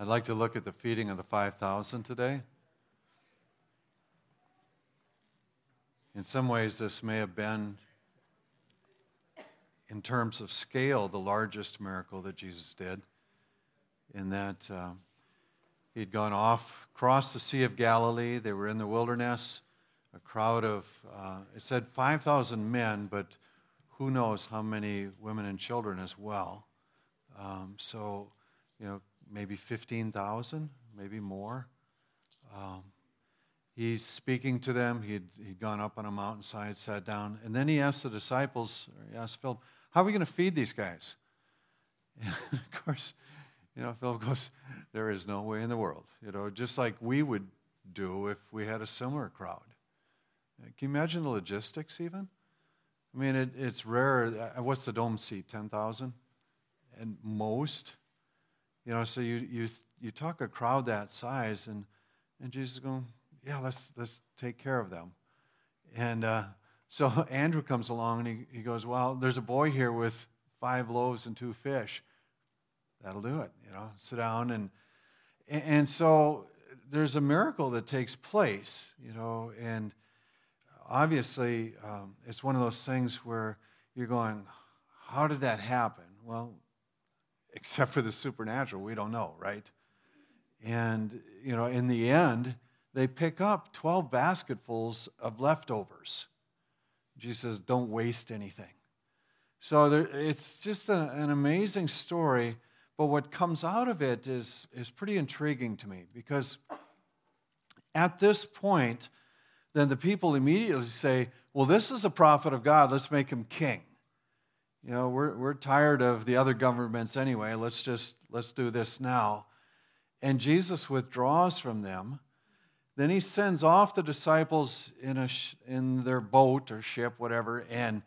I'd like to look at the feeding of the 5,000 today. In some ways, this may have been, in terms of scale, the largest miracle that Jesus did, in that uh, he'd gone off, crossed the Sea of Galilee. They were in the wilderness. A crowd of, uh, it said 5,000 men, but who knows how many women and children as well. Um, so, you know, maybe 15,000, maybe more. Um, he's speaking to them. He'd, he'd gone up on a mountainside, sat down, and then he asked the disciples, he asked Philip, How are we going to feed these guys? And of course, you know, Philip goes, There is no way in the world. You know, just like we would do if we had a similar crowd. Can you imagine the logistics even? I mean, it, it's rare. Uh, what's the dome seat? 10,000? And most? You know, so you, you, you talk a crowd that size, and, and Jesus is going, yeah, let's, let's take care of them. And uh, so Andrew comes along and he, he goes, well, there's a boy here with five loaves and two fish. That'll do it, you know, sit down. And, and so there's a miracle that takes place, you know, and obviously um, it's one of those things where you're going, how did that happen? Well, except for the supernatural. We don't know, right? And, you know, in the end, they pick up 12 basketfuls of leftovers. Jesus says, don't waste anything. So there, it's just a, an amazing story, but what comes out of it is, is pretty intriguing to me because at this point, then the people immediately say, Well, this is a prophet of God, let's make him king. You know, we're, we're tired of the other governments anyway. Let's just, let's do this now. And Jesus withdraws from them. Then he sends off the disciples in, a, in their boat or ship, whatever, and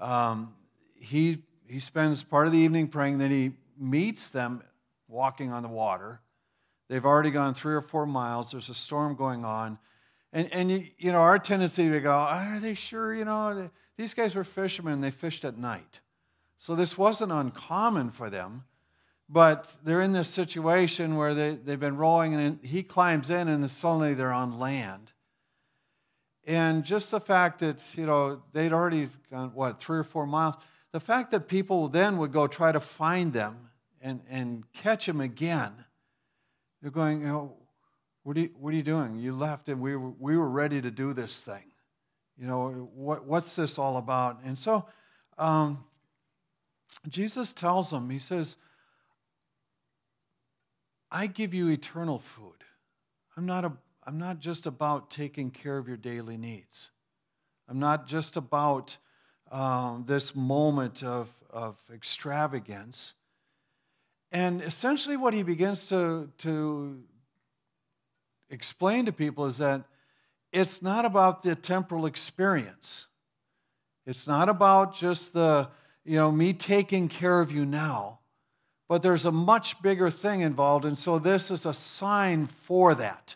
um, he, he spends part of the evening praying. Then he meets them walking on the water. They've already gone three or four miles. There's a storm going on. And, and you, you know, our tendency to go, are they sure? You know, these guys were fishermen. They fished at night. So this wasn't uncommon for them, but they're in this situation where they, they've been rowing and he climbs in and suddenly they're on land. And just the fact that, you know, they'd already gone, what, three or four miles, the fact that people then would go try to find them and, and catch them again, they're going, you know, what are you, what are you doing? You left and we were, we were ready to do this thing. You know, what, what's this all about? And so, um, Jesus tells them, He says, I give you eternal food. I'm not, a, I'm not just about taking care of your daily needs. I'm not just about um, this moment of, of extravagance. And essentially, what he begins to, to explain to people is that it's not about the temporal experience. It's not about just the, you know, me taking care of you now. But there's a much bigger thing involved, and so this is a sign for that.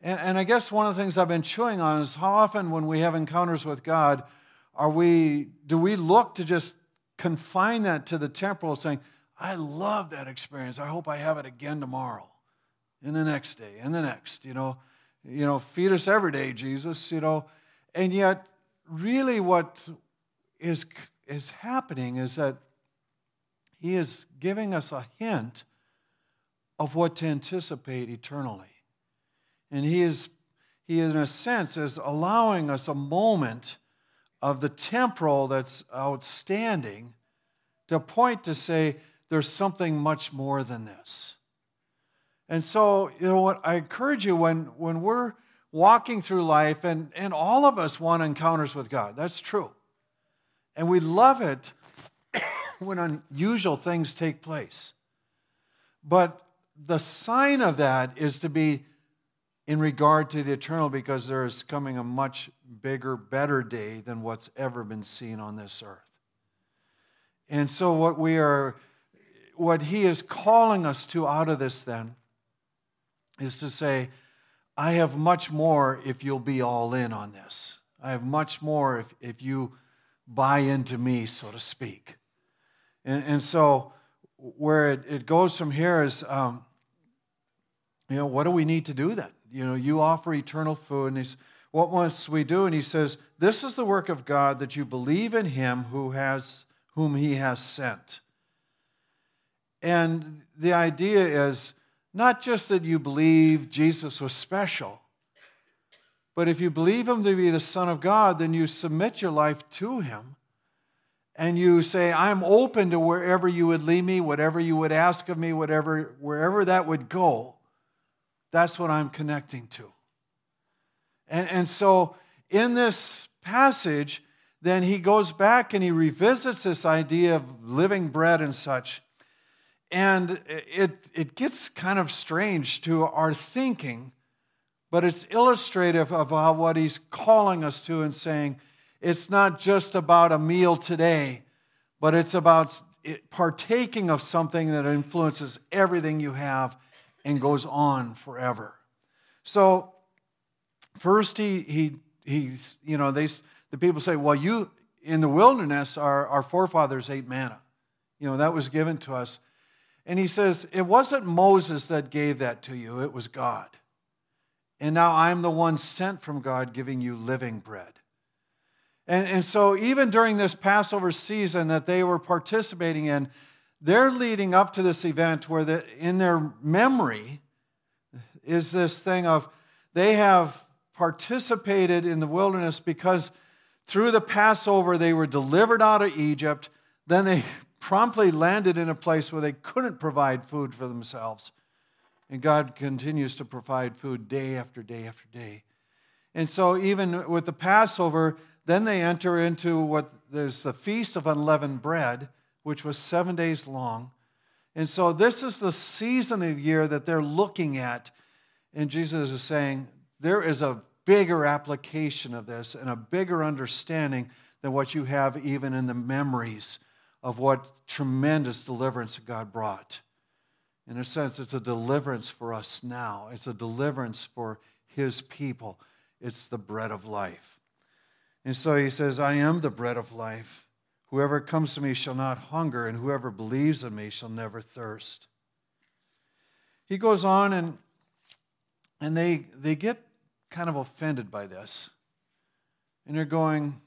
And, and I guess one of the things I've been chewing on is how often when we have encounters with God, are we, do we look to just confine that to the temporal, saying, I love that experience. I hope I have it again tomorrow, and the next day, and the next, you know. You know, feed us every day, Jesus, you know. And yet, really, what is is happening is that he is giving us a hint of what to anticipate eternally. And he is, he in a sense, is allowing us a moment of the temporal that's outstanding to point to say there's something much more than this. And so, you know what, I encourage you when, when we're walking through life, and, and all of us want encounters with God, that's true. And we love it when unusual things take place. But the sign of that is to be in regard to the eternal because there is coming a much bigger, better day than what's ever been seen on this earth. And so, what we are, what he is calling us to out of this then is to say, I have much more if you'll be all in on this. I have much more if, if you buy into me, so to speak. And, and so, where it, it goes from here is um, you know, what do we need to do then? You know, you offer eternal food. And he's, what must we do? And he says, This is the work of God that you believe in him who has, whom he has sent. And the idea is not just that you believe Jesus was special, but if you believe him to be the Son of God, then you submit your life to him and you say, I'm open to wherever you would lead me, whatever you would ask of me, whatever, wherever that would go. That's what I'm connecting to. And, and so in this passage, then he goes back and he revisits this idea of living bread and such. And it, it gets kind of strange to our thinking, but it's illustrative of how, what he's calling us to and saying it's not just about a meal today, but it's about partaking of something that influences everything you have and goes on forever. So, first, he, he, he you know, they, the people say, well, you, in the wilderness, our, our forefathers ate manna. You know, that was given to us. And he says, It wasn't Moses that gave that to you, it was God. And now I'm the one sent from God giving you living bread. And, and so, even during this Passover season that they were participating in, they're leading up to this event where the, in their memory is this thing of they have participated in the wilderness because through the Passover they were delivered out of Egypt. Then they promptly landed in a place where they couldn't provide food for themselves. And God continues to provide food day after day after day. And so, even with the Passover, then they enter into what is the Feast of Unleavened Bread, which was seven days long. And so, this is the season of year that they're looking at. And Jesus is saying, there is a bigger application of this and a bigger understanding than what you have even in the memories of what tremendous deliverance God brought. In a sense, it's a deliverance for us now, it's a deliverance for His people. It's the bread of life. And so he says, I am the bread of life. Whoever comes to me shall not hunger, and whoever believes in me shall never thirst. He goes on, and, and they, they get kind of offended by this. And they're going,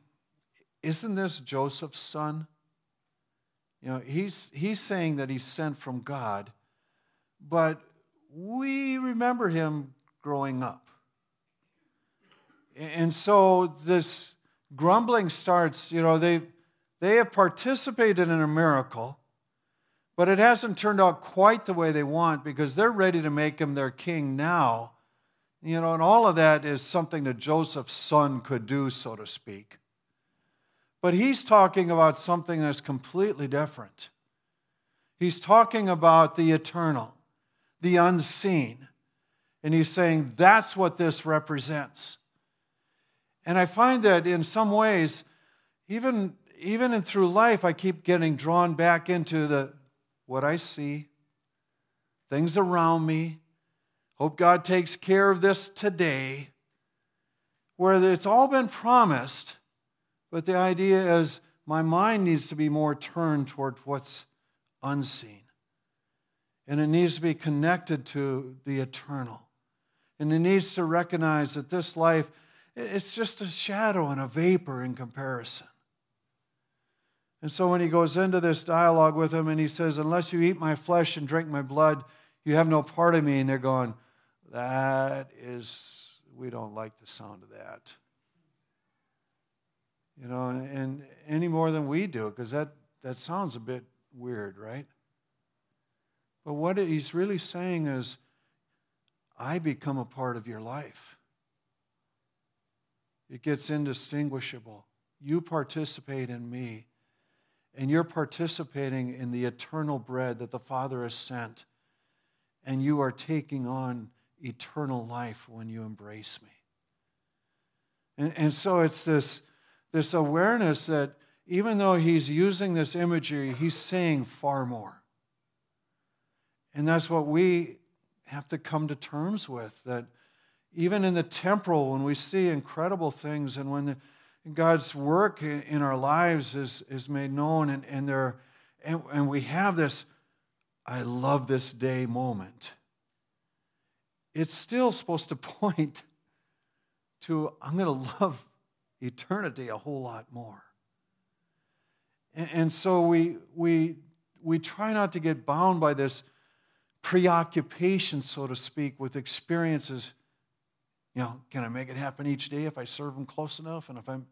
Isn't this Joseph's son? You know, he's, he's saying that he's sent from God, but we remember him growing up. And so this grumbling starts, you know, they, they have participated in a miracle, but it hasn't turned out quite the way they want because they're ready to make him their king now. You know, and all of that is something that Joseph's son could do, so to speak. But he's talking about something that's completely different. He's talking about the eternal, the unseen. And he's saying that's what this represents. And I find that in some ways, even, even in through life, I keep getting drawn back into the what I see, things around me. Hope God takes care of this today, where it's all been promised but the idea is my mind needs to be more turned toward what's unseen. And it needs to be connected to the eternal. And it needs to recognize that this life, it's just a shadow and a vapor in comparison. And so when he goes into this dialogue with him and he says, Unless you eat my flesh and drink my blood, you have no part of me. And they're going, That is, we don't like the sound of that you know, and, and any more than we do, because that, that sounds a bit weird, right? But what he's really saying is, I become a part of your life. It gets indistinguishable. You participate in me, and you're participating in the eternal bread that the Father has sent, and you are taking on eternal life when you embrace me. And, and so it's this this awareness that even though he's using this imagery, he's saying far more. And that's what we have to come to terms with that even in the temporal, when we see incredible things and when God's work in our lives is, is made known, and, and, there, and, and we have this, I love this day moment. it's still supposed to point to I'm going to love eternity a whole lot more. And, and so we, we, we try not to get bound by this preoccupation, so to speak, with experiences. You know, can I make it happen each day if I serve him close enough? And if I'm.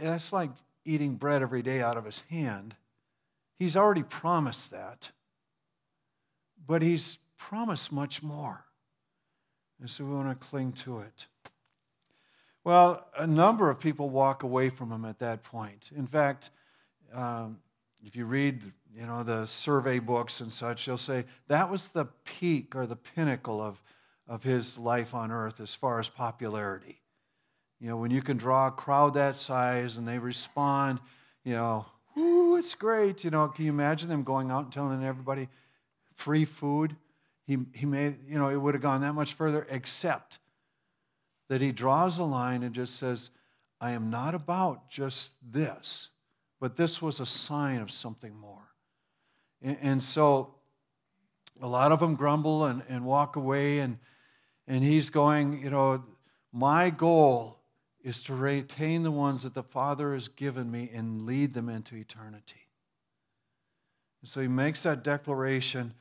That's like eating bread every day out of his hand. He's already promised that. But he's promised much more. And so we want to cling to it. Well, a number of people walk away from him at that point. In fact, um, if you read you know, the survey books and such, they'll say that was the peak or the pinnacle of, of his life on earth as far as popularity. You know, when you can draw a crowd that size and they respond, you know, whoo, it's great. You know, can you imagine them going out and telling everybody free food? He, he made, you know, it would have gone that much further, except that he draws a line and just says, I am not about just this, but this was a sign of something more. And, so a lot of them grumble and, and walk away, and, and he's going, you know, my goal is to retain the ones that the Father has given me and lead them into eternity. And so he makes that declaration,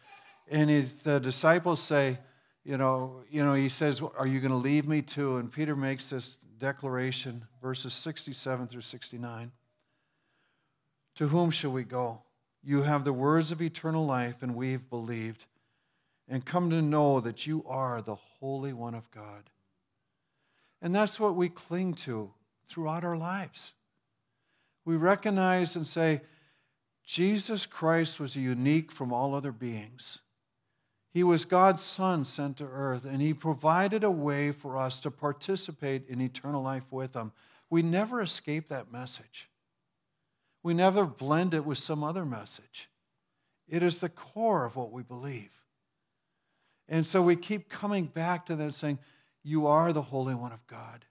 and he, the disciples say, you know, you know, he says, Are you going to leave me too? And Peter makes this declaration, verses 67 through 69. To whom shall we go? You have the words of eternal life, and we've believed, and come to know that you are the Holy One of God. And that's what we cling to throughout our lives. We recognize and say, Jesus Christ was unique from all other beings. He was God's Son sent to earth, and He provided a way for us to participate in eternal life with Him. We never escape that message. We never blend it with some other message. It is the core of what we believe. And so we keep coming back to that saying, You are the Holy One of God.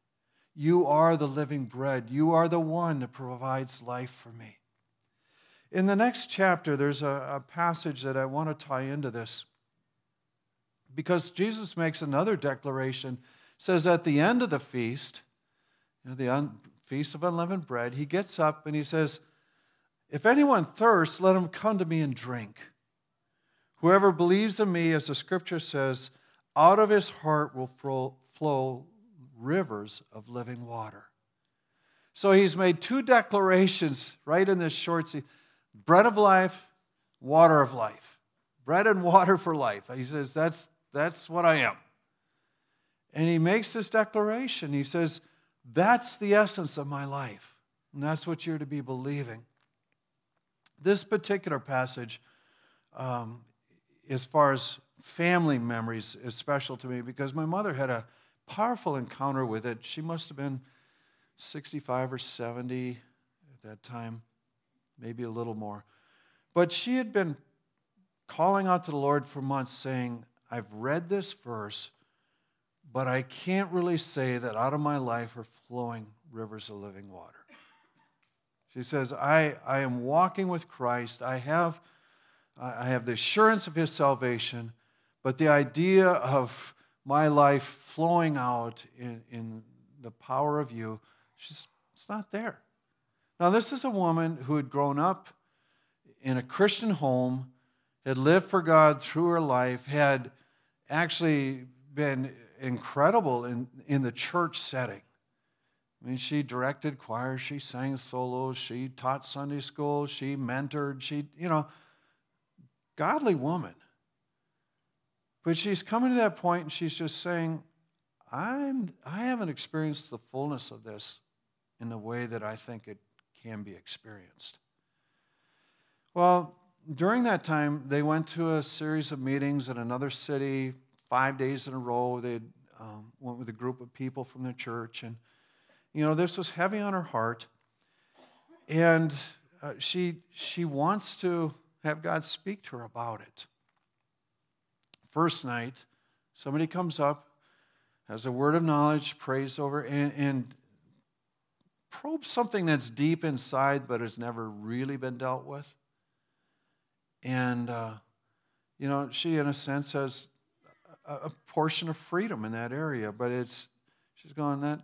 You are the living bread. You are the one that provides life for me. In the next chapter, there's a, a passage that I want to tie into this because Jesus makes another declaration. Says at the end of the feast, you know, the un- feast of unleavened bread, he gets up and he says, If anyone thirsts, let him come to me and drink. Whoever believes in me, as the scripture says, out of his heart will flow, rivers of living water. So he's made two declarations right in this short scene bread of life, water of life. Bread and water for life. He says that's that's what I am. And he makes this declaration. He says, That's the essence of my life. And that's what you're to be believing. This particular passage, um, as far as family memories, is special to me because my mother had a powerful encounter with it. She must have been 65 or 70 at that time, maybe a little more. But she had been calling out to the Lord for months, saying, I've read this verse, but I can't really say that out of my life are flowing rivers of living water. She says, I, I am walking with Christ. I have, I have the assurance of his salvation, but the idea of my life flowing out in, in the power of you, she's, it's not there. Now, this is a woman who had grown up in a Christian home, had lived for God through her life, had actually been incredible in, in the church setting. I mean, she directed choir, she sang solos, she taught Sunday school, she mentored, she, you know, godly woman. But she's coming to that point and she's just saying, I'm, I haven't experienced the fullness of this in the way that I think it can be experienced. Well, during that time, they went to a series of meetings in another city, five days in a row. They um, went with a group of people from the church, and you know this was heavy on her heart. And uh, she she wants to have God speak to her about it. First night, somebody comes up, has a word of knowledge, prays over, and, and probes something that's deep inside but has never really been dealt with. And, uh, you know, she, in a sense, has a, a portion of freedom in that area, but it's, she's going, that,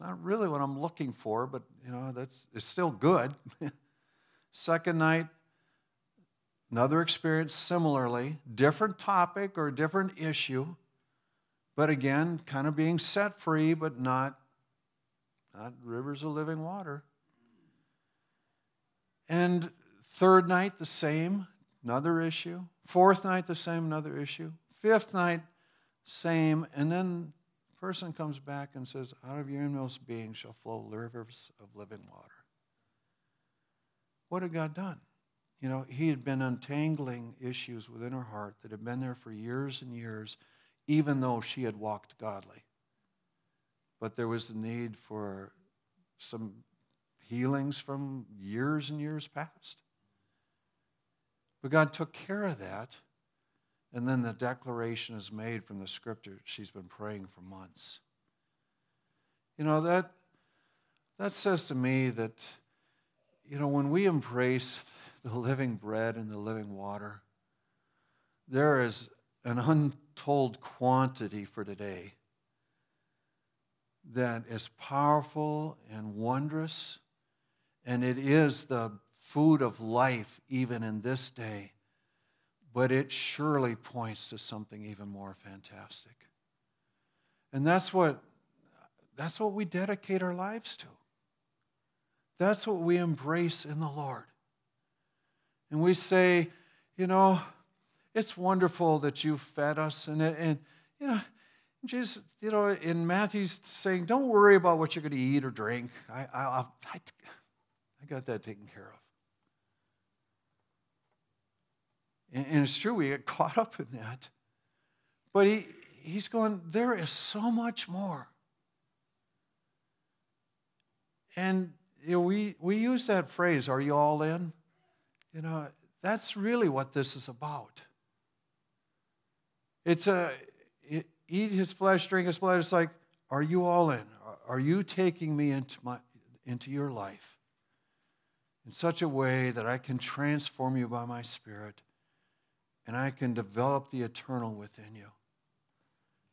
not really what I'm looking for, but, you know, that's, it's still good. Second night, another experience similarly, different topic or different issue, but again, kind of being set free, but not, not rivers of living water. And third night, the same, another issue. Fourth night, the same, another issue. Fifth night, same. And then the person comes back and says, Out of your inmost being shall flow rivers of living water. What had God done? You know, He had been untangling issues within her heart that had been there for years and years, even though she had walked godly. But there was the need for some healings from years and years past. But God took care of that. And then the declaration is made from the scripture she's been praying for months. You know, that, that says to me that, you know, when we embrace the living bread and the living water, there is an untold quantity for today that is powerful and wondrous, and it is the food of life even in this day, but it surely points to something even more fantastic. And that's what, that's what we dedicate our lives to. That's what we embrace in the Lord. And we say, you know, it's wonderful that you fed us. And, and you know, Jesus, you know, in Matthew's saying, don't worry about what you're going to eat or drink. I, I, I, I got that taken care of. And, it's true, we get caught up in that. But he, he's going, there is so much more. And you know, we, we use that phrase, are you all in? You know, that's really what this is about. It's a eat his flesh, drink his blood. It's like, are you all in? Are you taking me into my into your life in such a way that I can transform you by my spirit and I can develop the eternal within you.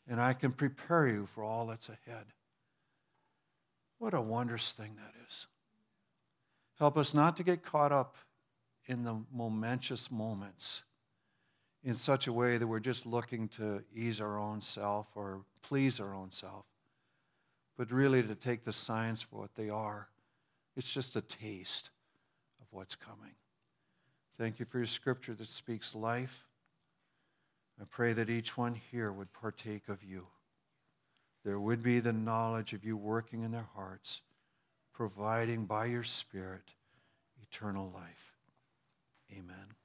And I can prepare you for all that's ahead. What a wondrous thing that is. Help us not to get caught up in the momentous moments in such a way that we're just looking to ease our own self or please our own self, but really to take the signs for what they are. It's just a taste of what's coming. Thank you for your scripture that speaks life. I pray that each one here would partake of you. There would be the knowledge of you working in their hearts, providing by your Spirit eternal life. Amen.